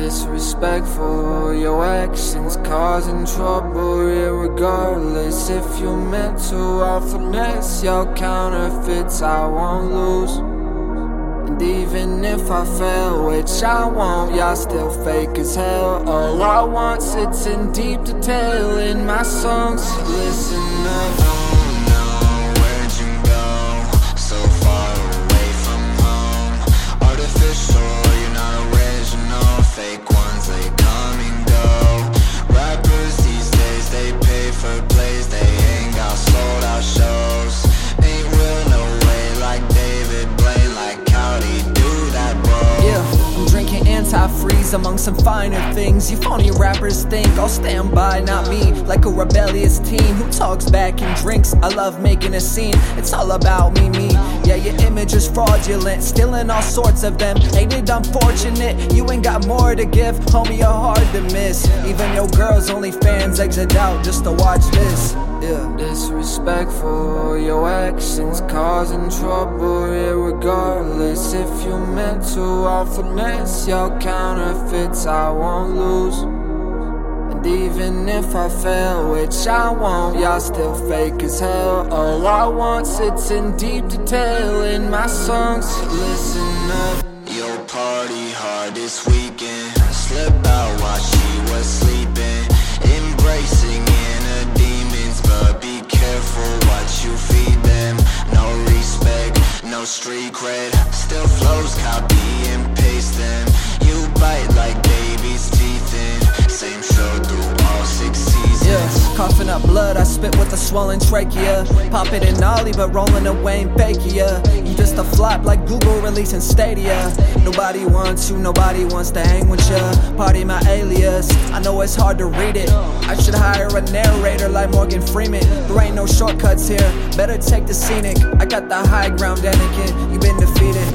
Disrespectful, your actions causing trouble, regardless if you meant to. I'll finesse your counterfeits, I won't lose. And even if I fail, which I won't, y'all still fake as hell. All I want sits in deep detail in my songs. Listen up. Among some finer things. You phony rappers think I'll stand by, not me. Like a rebellious teen who talks back and drinks. I love making a scene, it's all about me, me. Yeah, your image is fraudulent, stealing all sorts of them. Ain't it unfortunate? You ain't got more to give, homie, you're hard to miss. Even your girls' only fans exit out just to watch this. Yeah. Disrespectful, your actions causing trouble, regardless if you meant to. I'll finesse your counterfeits, I won't lose. And even if I fail, which I won't, y'all still fake as hell. All I want sits in deep detail in my songs. Listen up. Your party hard this weekend. Still flows, copy and them You bite like baby's teeth in. Same show through all six seasons. Yeah, coughing up blood, I spit with a swollen trachea. Pop it in Ollie, but rolling away in Bakia. You just a flop like Google releasing Stadia. Nobody wants you, nobody wants to hang with ya. Party my alias, I know it's hard to read it. I should hire a narrator like Morgan Freeman. There ain't no shortcuts here, better take the scenic. I got the high ground, Anakin, you been defeated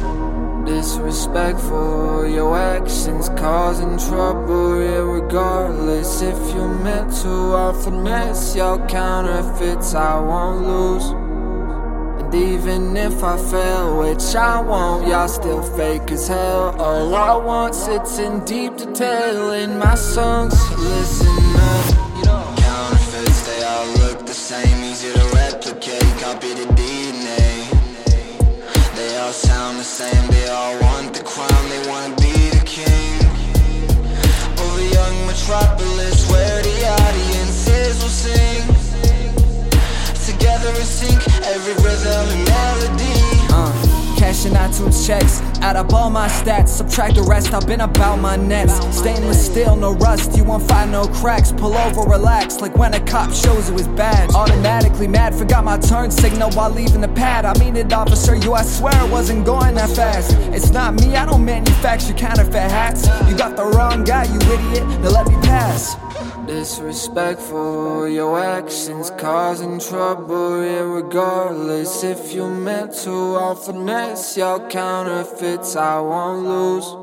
Disrespectful, your actions causing trouble, regardless if you meant to. I'll finesse your counterfeits, I won't lose. And even if I fail, which I won't, y'all still fake as hell. All I want sits in deep detail in my songs. Listen up. Counterfeits, they all look the same, easy to replicate. Copy Together in sync, every rhythm and melody. Uh, cashing iTunes checks, add up all my stats, subtract the rest. I've been about my nets. Stainless steel, no rust. You won't find no cracks. Pull over, relax, like when a cop shows you his badge. Mad, forgot my turn signal while leaving the pad. I mean it, officer. You, I swear, I wasn't going that fast. It's not me, I don't manufacture counterfeit hats. You got the wrong guy, you idiot. Now let me pass. Disrespectful, your actions causing trouble, regardless if you meant to. I'll finesse your counterfeits, I won't lose.